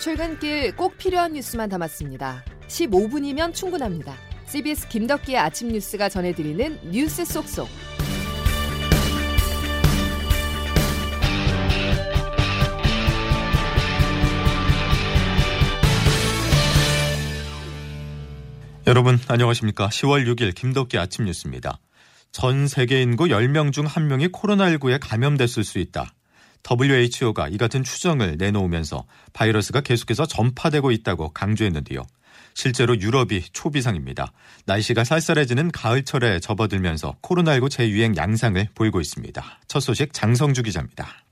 출근길 꼭 필요한 뉴스만 담았습니다. 15분이면 충분합니다. CBS 김덕기의 아침 뉴스가 전해드리는 뉴스 속속. 여러분 안녕하십니까? 10월 6일 김덕기 아침 뉴스입니다. 전 세계 인구 10명 중 1명이 코로나19에 감염됐을 수 있다. WHO가 이 같은 추정을 내놓으면서 바이러스가 계속해서 전파되고 있다고 강조했는데요. 실제로 유럽이 초비상입니다. 날씨가 쌀쌀해지는 가을철에 접어들면서 코로나19 재유행 양상을 보이고 있습니다. 첫 소식 장성주 기자입니다.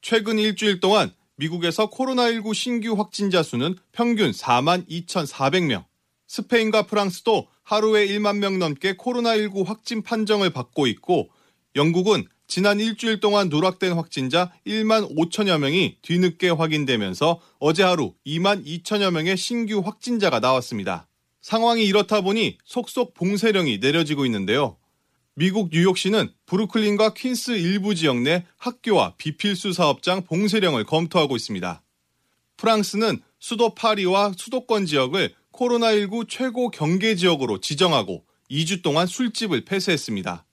최근 일주일 동안 미국에서 코로나19 신규 확진자 수는 평균 4만 2,400명. 스페인과 프랑스도 하루에 1만 명 넘게 코로나19 확진 판정을 받고 있고 영국은 지난 일주일 동안 누락된 확진자 1만 5천여 명이 뒤늦게 확인되면서 어제 하루 2만 2천여 명의 신규 확진자가 나왔습니다. 상황이 이렇다 보니 속속 봉쇄령이 내려지고 있는데요. 미국 뉴욕시는 브루클린과 퀸스 일부 지역 내 학교와 비필수 사업장 봉쇄령을 검토하고 있습니다. 프랑스는 수도 파리와 수도권 지역을 코로나19 최고 경계 지역으로 지정하고 2주 동안 술집을 폐쇄했습니다.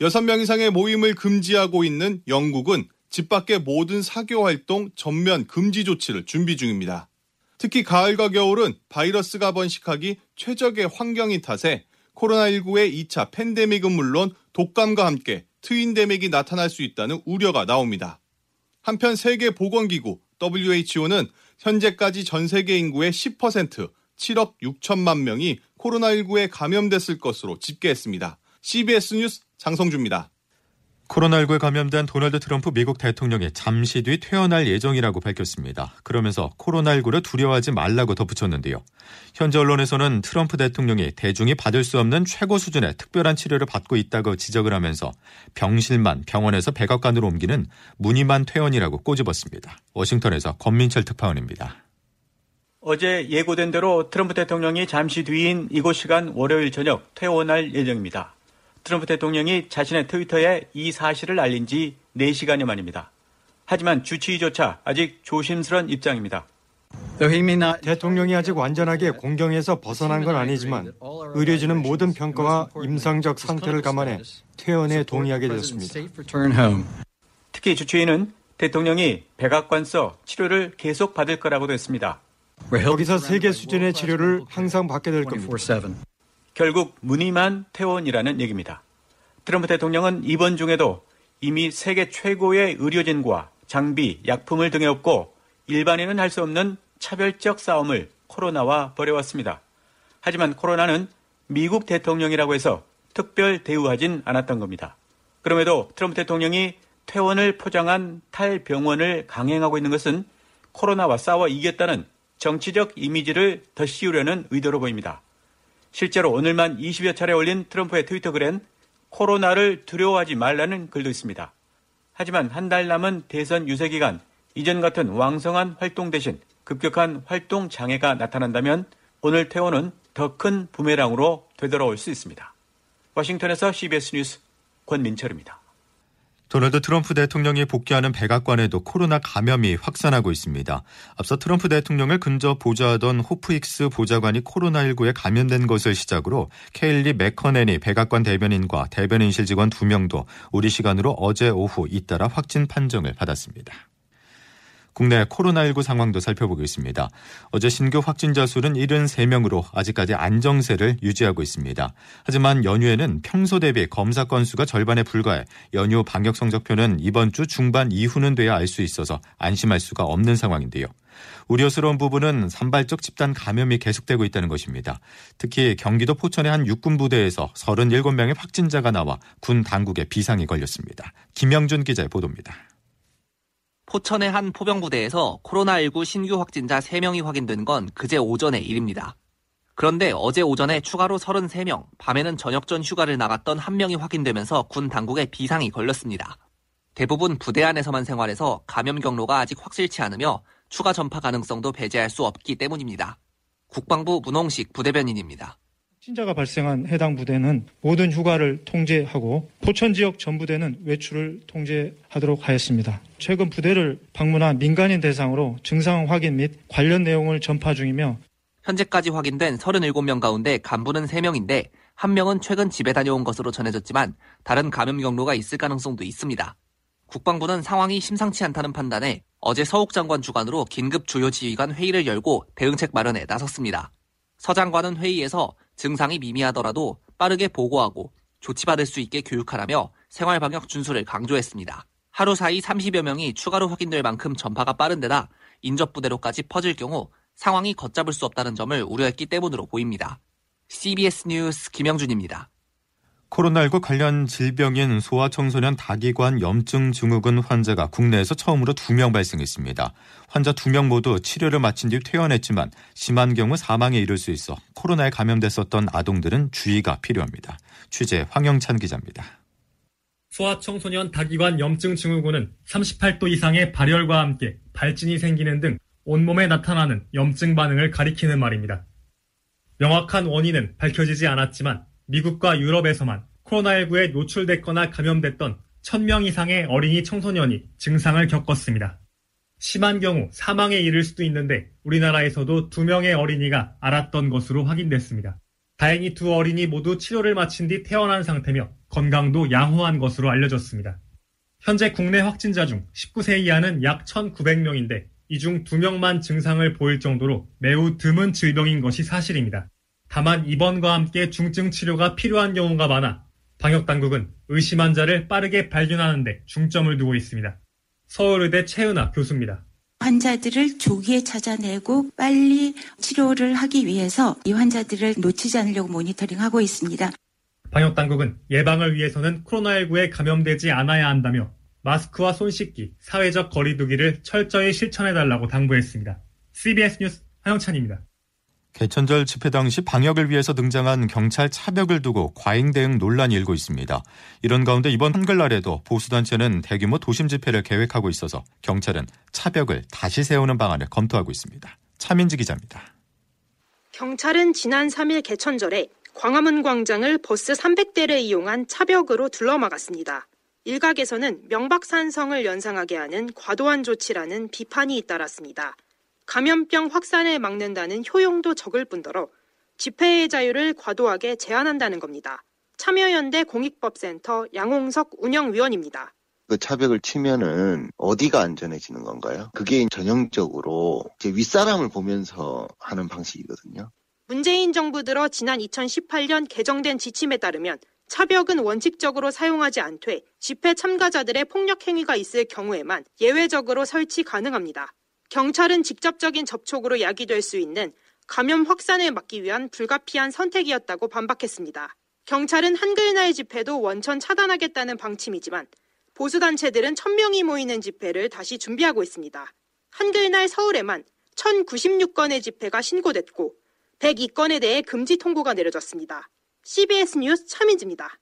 6명 이상의 모임을 금지하고 있는 영국은 집 밖의 모든 사교 활동 전면 금지 조치를 준비 중입니다. 특히 가을과 겨울은 바이러스가 번식하기 최적의 환경인 탓에 코로나19의 2차 팬데믹은 물론 독감과 함께 트윈데믹이 나타날 수 있다는 우려가 나옵니다. 한편 세계보건기구 WHO는 현재까지 전 세계 인구의 10% 7억 6천만 명이 코로나19에 감염됐을 것으로 집계했습니다. CBS 뉴스 장성주입니다. 코로나19에 감염된 도널드 트럼프 미국 대통령이 잠시 뒤 퇴원할 예정이라고 밝혔습니다. 그러면서 코로나19를 두려워하지 말라고 덧붙였는데요. 현재 언론에서는 트럼프 대통령이 대중이 받을 수 없는 최고 수준의 특별한 치료를 받고 있다고 지적을 하면서 병실만 병원에서 백악관으로 옮기는 무늬만 퇴원이라고 꼬집었습니다. 워싱턴에서 권민철 특파원입니다. 어제 예고된 대로 트럼프 대통령이 잠시 뒤인 이곳 시간 월요일 저녁 퇴원할 예정입니다. 트럼프 대통령이 자신의 트위터에 이 사실을 알린 지 4시간여 만입니다. 하지만 주치의조차 아직 조심스런 입장입니다. 대통령이 아직 완전하게 공경에서 벗어난 건 아니지만 의료진은 모든 평가와 임상적 상태를 감안해 퇴원에 동의하게 되었습니다. 특히 주치의는 대통령이 백악관서 치료를 계속 받을 거라고도 했습니다. 여기서 세계 수준의 치료를 항상 받게 될 겁니다. 결국 무늬만 퇴원이라는 얘기입니다. 트럼프 대통령은 이번 중에도 이미 세계 최고의 의료진과 장비, 약품을 등에 업고 일반인은 할 수 없는 차별적 싸움을 코로나와 벌여왔습니다. 하지만 코로나는 미국 대통령이라고 해서 특별 대우하진 않았던 겁니다. 그럼에도 트럼프 대통령이 퇴원을 포장한 탈병원을 강행하고 있는 것은 코로나와 싸워 이겼다는 정치적 이미지를 더 씌우려는 의도로 보입니다. 실제로 오늘만 20여 차례 올린 트럼프의 트위터 글엔 코로나를 두려워하지 말라는 글도 있습니다. 하지만 한 달 남은 대선 유세 기간 이전 같은 왕성한 활동 대신 급격한 활동 장애가 나타난다면 오늘 퇴원은 더 큰 부메랑으로 되돌아올 수 있습니다. 워싱턴에서 CBS 뉴스 권민철입니다. 도널드 트럼프 대통령이 복귀하는 백악관에도 코로나 감염이 확산하고 있습니다. 앞서 트럼프 대통령을 근접 보좌하던 호프 힉스 보좌관이 코로나19에 감염된 것을 시작으로 케일리 매커내니 백악관 대변인과 대변인실 직원 2명도 우리 시간으로 어제 오후 잇따라 확진 판정을 받았습니다. 국내 코로나19 상황도 살펴보겠습니다. 어제 신규 확진자 수는 73명으로 아직까지 안정세를 유지하고 있습니다. 하지만 연휴에는 평소 대비 검사 건수가 절반에 불과해 연휴 방역 성적표는 이번 주 중반 이후는 돼야 알 수 있어서 안심할 수가 없는 상황인데요. 우려스러운 부분은 산발적 집단 감염이 계속되고 있다는 것입니다. 특히 경기도 포천의 한 육군 부대에서 37명의 확진자가 나와 군 당국에 비상이 걸렸습니다. 김영준 기자의 보도입니다. 포천의 한 포병부대에서 코로나19 신규 확진자 3명이 확인된 건 그제 오전의 일입니다. 그런데 어제 오전에 추가로 33명, 밤에는 저녁 전 휴가를 나갔던 한 명이 확인되면서 군 당국에 비상이 걸렸습니다. 대부분 부대 안에서만 생활해서 감염 경로가 아직 확실치 않으며 추가 전파 가능성도 배제할 수 없기 때문입니다. 국방부 문홍식 부대변인입니다. 확진자가 발생한 해당 부대는 모든 휴가를 통제하고 포천 지역 전 부대는 외출을 통제하도록 하였습니다. 최근 부대를 방문한 민간인 대상으로 증상 확인 및 관련 내용을 전파 중이며 현재까지 확인된 37명 가운데 간부는 3명인데 1명은 최근 집에 다녀온 것으로 전해졌지만 다른 감염 경로가 있을 가능성도 있습니다. 국방부는 상황이 심상치 않다는 판단에 어제 서욱 장관 주관으로 긴급 주요 지휘관 회의를 열고 대응책 마련에 나섰습니다. 서 장관은 회의에서 증상이 미미하더라도 빠르게 보고하고 조치받을 수 있게 교육하라며 생활방역 준수를 강조했습니다. 하루 사이 30여 명이 추가로 확인될 만큼 전파가 빠른 데다 인접부대로까지 퍼질 경우 상황이 걷잡을 수 없다는 점을 우려했기 때문으로 보입니다. CBS 뉴스 김영준입니다. 코로나19 관련 질병인 소아청소년 다기관 염증 증후군 환자가 국내에서 처음으로 2명 발생했습니다. 환자 2명 모두 치료를 마친 뒤 퇴원했지만 심한 경우 사망에 이를 수 있어 코로나에 감염됐었던 아동들은 주의가 필요합니다. 취재 황영찬 기자입니다. 소아청소년 다기관 염증 증후군은 38도 이상의 발열과 함께 발진이 생기는 등 온몸에 나타나는 염증 반응을 가리키는 말입니다. 명확한 원인은 밝혀지지 않았지만 미국과 유럽에서만 코로나19에 노출됐거나 감염됐던 1000명 이상의 어린이 청소년이 증상을 겪었습니다. 심한 경우 사망에 이를 수도 있는데 우리나라에서도 2명의 어린이가 알았던 것으로 확인됐습니다. 다행히 두 어린이 모두 치료를 마친 뒤 태어난 상태며 건강도 양호한 것으로 알려졌습니다. 현재 국내 확진자 중 19세 이하는 약 1,900명인데 이 중 2명만 증상을 보일 정도로 매우 드문 질병인 것이 사실입니다. 다만 입원과 함께 중증 치료가 필요한 경우가 많아 방역당국은 의심 환자를 빠르게 발견하는 데 중점을 두고 있습니다. 서울의대 최은아 교수입니다. 환자들을 조기에 찾아내고 빨리 치료를 하기 위해서 이 환자들을 놓치지 않으려고 모니터링하고 있습니다. 방역당국은 예방을 위해서는 코로나19에 감염되지 않아야 한다며 마스크와 손 씻기, 사회적 거리두기를 철저히 실천해달라고 당부했습니다. CBS 뉴스 하영찬입니다. 개천절 집회 당시 방역을 위해서 등장한 경찰 차벽을 두고 과잉 대응 논란이 일고 있습니다. 이런 가운데 이번 한글날에도 보수단체는 대규모 도심 집회를 계획하고 있어서 경찰은 차벽을 다시 세우는 방안을 검토하고 있습니다. 차민지 기자입니다. 경찰은 지난 3일 개천절에 광화문 광장을 버스 300대를 이용한 차벽으로 둘러막았습니다. 일각에서는 명박산성을 연상하게 하는 과도한 조치라는 비판이 잇따랐습니다. 감염병 확산을 막는다는 효용도 적을 뿐더러 집회의 자유를 과도하게 제한한다는 겁니다. 참여연대 공익법센터 양홍석 운영위원입니다. 그 차벽을 치면은 어디가 안전해지는 건가요? 그게 전형적으로 윗사람을 보면서 하는 방식이거든요. 문재인 정부 들어 지난 2018년 개정된 지침에 따르면 차벽은 원칙적으로 사용하지 않되 집회 참가자들의 폭력 행위가 있을 경우에만 예외적으로 설치 가능합니다. 경찰은 직접적인 접촉으로 야기될 수 있는 감염 확산을 막기 위한 불가피한 선택이었다고 반박했습니다. 경찰은 한글날 집회도 원천 차단하겠다는 방침이지만 보수단체들은 1000명이 모이는 집회를 다시 준비하고 있습니다. 한글날 서울에만 1096건의 집회가 신고됐고 102건에 대해 금지 통고가 내려졌습니다. CBS 뉴스 차민지입니다.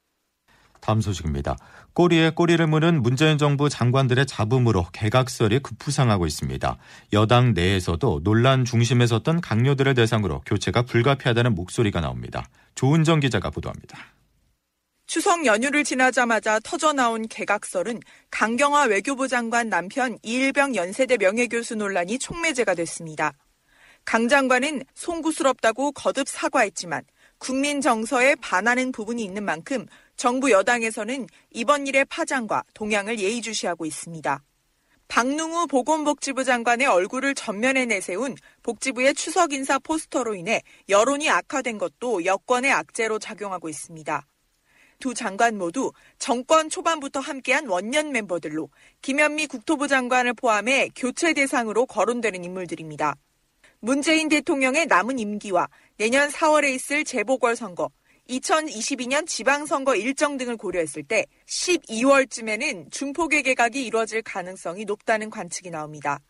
다음 소식입니다. 꼬리에 꼬리를 무는 문재인 정부 장관들의 잡음으로 개각설이 급부상하고 있습니다. 여당 내에서도 논란 중심에 섰던 강요들을 대상으로 교체가 불가피하다는 목소리가 나옵니다. 조은정 기자가 보도합니다. 추석 연휴를 지나자마자 터져나온 개각설은 강경화 외교부 장관 남편 이일병 연세대 명예교수 논란이 촉매제가 됐습니다. 강 장관은 송구스럽다고 거듭 사과했지만 국민 정서에 반하는 부분이 있는 만큼 정부 여당에서는 이번 일의 파장과 동향을 예의주시하고 있습니다. 박능우 보건복지부 장관의 얼굴을 전면에 내세운 복지부의 추석 인사 포스터로 인해 여론이 악화된 것도 여권의 악재로 작용하고 있습니다. 두 장관 모두 정권 초반부터 함께한 원년 멤버들로 김현미 국토부 장관을 포함해 교체 대상으로 거론되는 인물들입니다. 문재인 대통령의 남은 임기와 내년 4월에 있을 재보궐선거, 2022년 지방선거 일정 등을 고려했을 때 12월쯤에는 중폭의 개각이 이루어질 가능성이 높다는 관측이 나옵니다.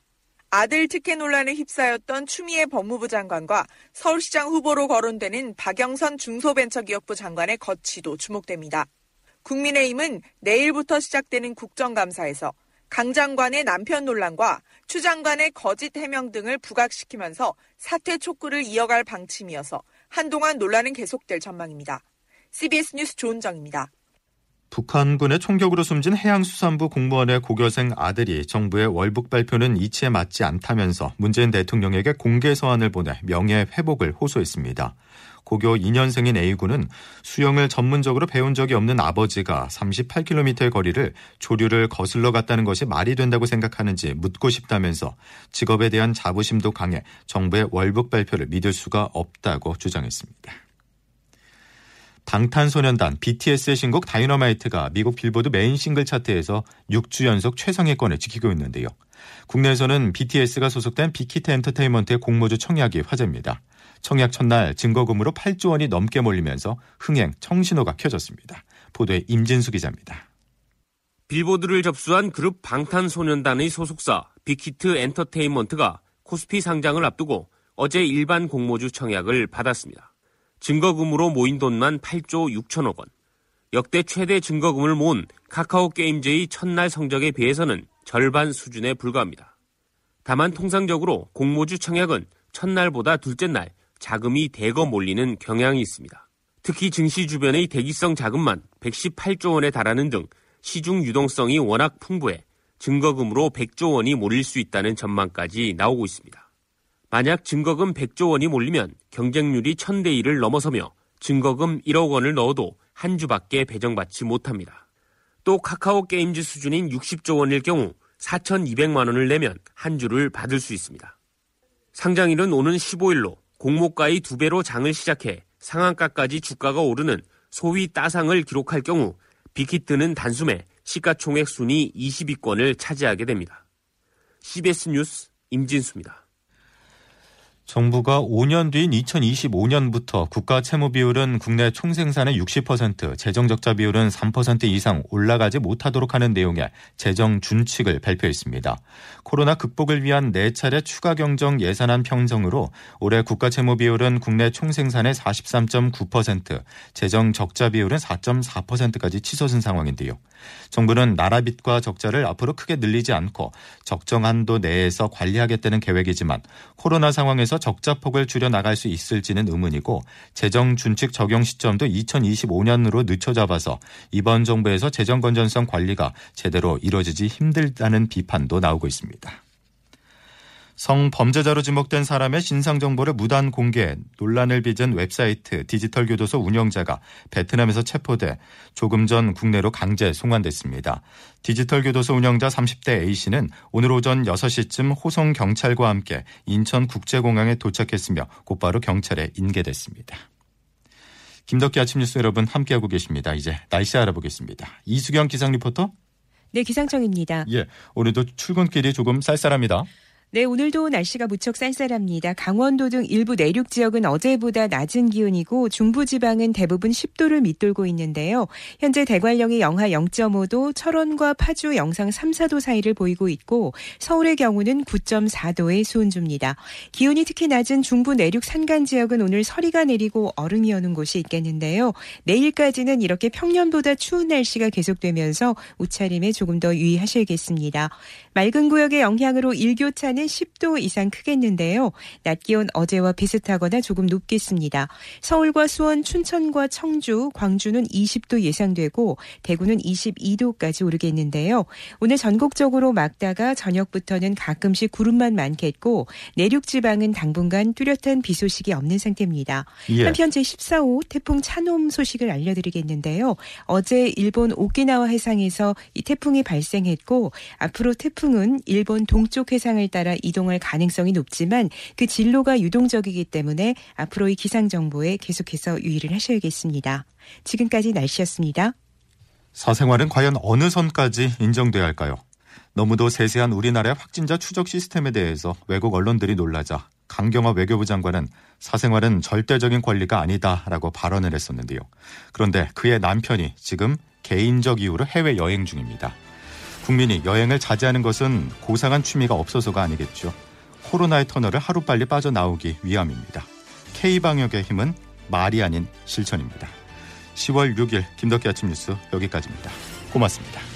아들 특혜 논란에 휩싸였던 추미애 법무부 장관과 서울시장 후보로 거론되는 박영선 중소벤처기업부 장관의 거취도 주목됩니다. 국민의힘은 내일부터 시작되는 국정감사에서 강 장관의 남편 논란과 추 장관의 거짓 해명 등을 부각시키면서 사퇴 촉구를 이어갈 방침이어서 한동안 논란은 계속될 전망입니다. CBS 뉴스 조은정입니다. 북한군의 총격으로 숨진 해양수산부 공무원의 고교생 아들이 정부의 월북 발표는 이치에 맞지 않다면서 문재인 대통령에게 공개 서한을 보내 명예 회복을 호소했습니다. 고교 2년생인 A군은 수영을 전문적으로 배운 적이 없는 아버지가 38km의 거리를 조류를 거슬러 갔다는 것이 말이 된다고 생각하는지 묻고 싶다면서 직업에 대한 자부심도 강해 정부의 월북 발표를 믿을 수가 없다고 주장했습니다. 방탄소년단 BTS의 신곡 다이너마이트가 미국 빌보드 메인 싱글 차트에서 6주 연속 최상위권을 지키고 있는데요. 국내에서는 BTS가 소속된 빅히트 엔터테인먼트의 공모주 청약이 화제입니다. 청약 첫날 증거금으로 8조 원이 넘게 몰리면서 흥행 청신호가 켜졌습니다. 보도에 임진수 기자입니다. 빌보드를 접수한 그룹 방탄소년단의 소속사 빅히트 엔터테인먼트가 코스피 상장을 앞두고 어제 일반 공모주 청약을 받았습니다. 증거금으로 모인 돈만 8조 6천억 원. 역대 최대 증거금을 모은 카카오 게임즈의 첫날 성적에 비해서는 절반 수준에 불과합니다. 다만 통상적으로 공모주 청약은 첫날보다 둘째 날 자금이 대거 몰리는 경향이 있습니다. 특히 증시 주변의 대기성 자금만 118조 원에 달하는 등 시중 유동성이 워낙 풍부해 증거금으로 100조 원이 몰릴 수 있다는 전망까지 나오고 있습니다. 만약 증거금 100조 원이 몰리면 경쟁률이 1000대 1을 넘어서며 증거금 1억 원을 넣어도 한 주밖에 배정받지 못합니다. 또 카카오 게임즈 수준인 60조 원일 경우 4,200만 원을 내면 한 주를 받을 수 있습니다. 상장일은 오는 15일로 공모가의 두 배로 장을 시작해 상한가까지 주가가 오르는 소위 따상을 기록할 경우 빅히트는 단숨에 시가총액 순위 20위권을 차지하게 됩니다. CBS 뉴스 임진수입니다. 정부가 5년 뒤인 2025년부터 국가 채무 비율은 국내 총생산의 60%, 재정 적자 비율은 3% 이상 올라가지 못하도록 하는 내용의 재정 준칙을 발표했습니다. 코로나 극복을 위한 4차례 추가 경정 예산안 평정으로 올해 국가 채무 비율은 국내 총생산의 43.9%, 재정 적자 비율은 4.4%까지 치솟은 상황인데요. 정부는 나라 빚과 적자를 앞으로 크게 늘리지 않고 적정 한도 내에서 관리하겠다는 계획이지만 코로나 상황에서 적자폭을 줄여 나갈 수 있을지는 의문이고 재정 준칙 적용 시점도 2025년으로 늦춰 잡아서 이번 정부에서 재정 건전성 관리가 제대로 이루어지기 힘들다는 비판도 나오고 있습니다. 성범죄자로 지목된 사람의 신상 정보를 무단 공개해 논란을 빚은 웹사이트 디지털 교도소 운영자가 베트남에서 체포돼 조금 전 국내로 강제 송환됐습니다. 디지털 교도소 운영자 30대 A씨는 오늘 오전 6시쯤 호송 경찰과 함께 인천 국제공항에 도착했으며 곧바로 경찰에 인계됐습니다. 김덕기 아침 뉴스 여러분 함께하고 계십니다. 이제 날씨 알아보겠습니다. 이수경 기상 리포터. 네, 기상청입니다. 예, 오늘도 출근길이 조금 쌀쌀합니다. 네, 오늘도 날씨가 무척 쌀쌀합니다. 강원도 등 일부 내륙 지역은 어제보다 낮은 기온이고 중부 지방은 대부분 10도를 밑돌고 있는데요. 현재 대관령이 영하 0.5도, 철원과 파주 영상 3, 4도 사이를 보이고 있고 서울의 경우는 9.4도의 수온주입니다. 기온이 특히 낮은 중부 내륙 산간 지역은 오늘 서리가 내리고 얼음이 오는 곳이 있겠는데요. 내일까지는 이렇게 평년보다 추운 날씨가 계속되면서 옷차림에 조금 더 유의하셔야겠습니다. 맑은 구역의 영향으로 일교차는 10도 이상 크겠는데요. 낮 기온 어제와 비슷하거나 조금 높겠습니다. 서울과 수원, 춘천과 청주, 광주는 20도 예상되고 대구는 22도까지 오르겠는데요. 오늘 전국적으로 막다가 저녁부터는 가끔씩 구름만 많겠고 내륙 지방은 당분간 뚜렷한 비 소식이 없는 상태입니다. 예. 한편 제14호 태풍 차놈 소식을 알려드리겠는데요. 어제 일본 오키나와 해상에서 이 태풍이 발생했고 앞으로 태풍 태풍은 일본 동쪽 해상을 따라 이동할 가능성이 높지만 그 진로가 유동적이기 때문에 앞으로의 기상 정보에 계속해서 유의를 하셔야겠습니다. 지금까지 날씨였습니다. 사생활은 과연 어느 선까지 인정돼야 할까요? 너무도 세세한 우리나라의 확진자 추적 시스템에 대해서 외국 언론들이 놀라자 강경화 외교부 장관은 사생활은 절대적인 권리가 아니다라고 발언을 했었는데요. 그런데 그의 남편이 지금 개인적 이유로 해외 여행 중입니다. 국민이 여행을 자제하는 것은 고상한 취미가 없어서가 아니겠죠. 코로나의 터널을 하루빨리 빠져나오기 위함입니다. K방역의 힘은 말이 아닌 실천입니다. 10월 6일 김덕기 아침 뉴스 여기까지입니다. 고맙습니다.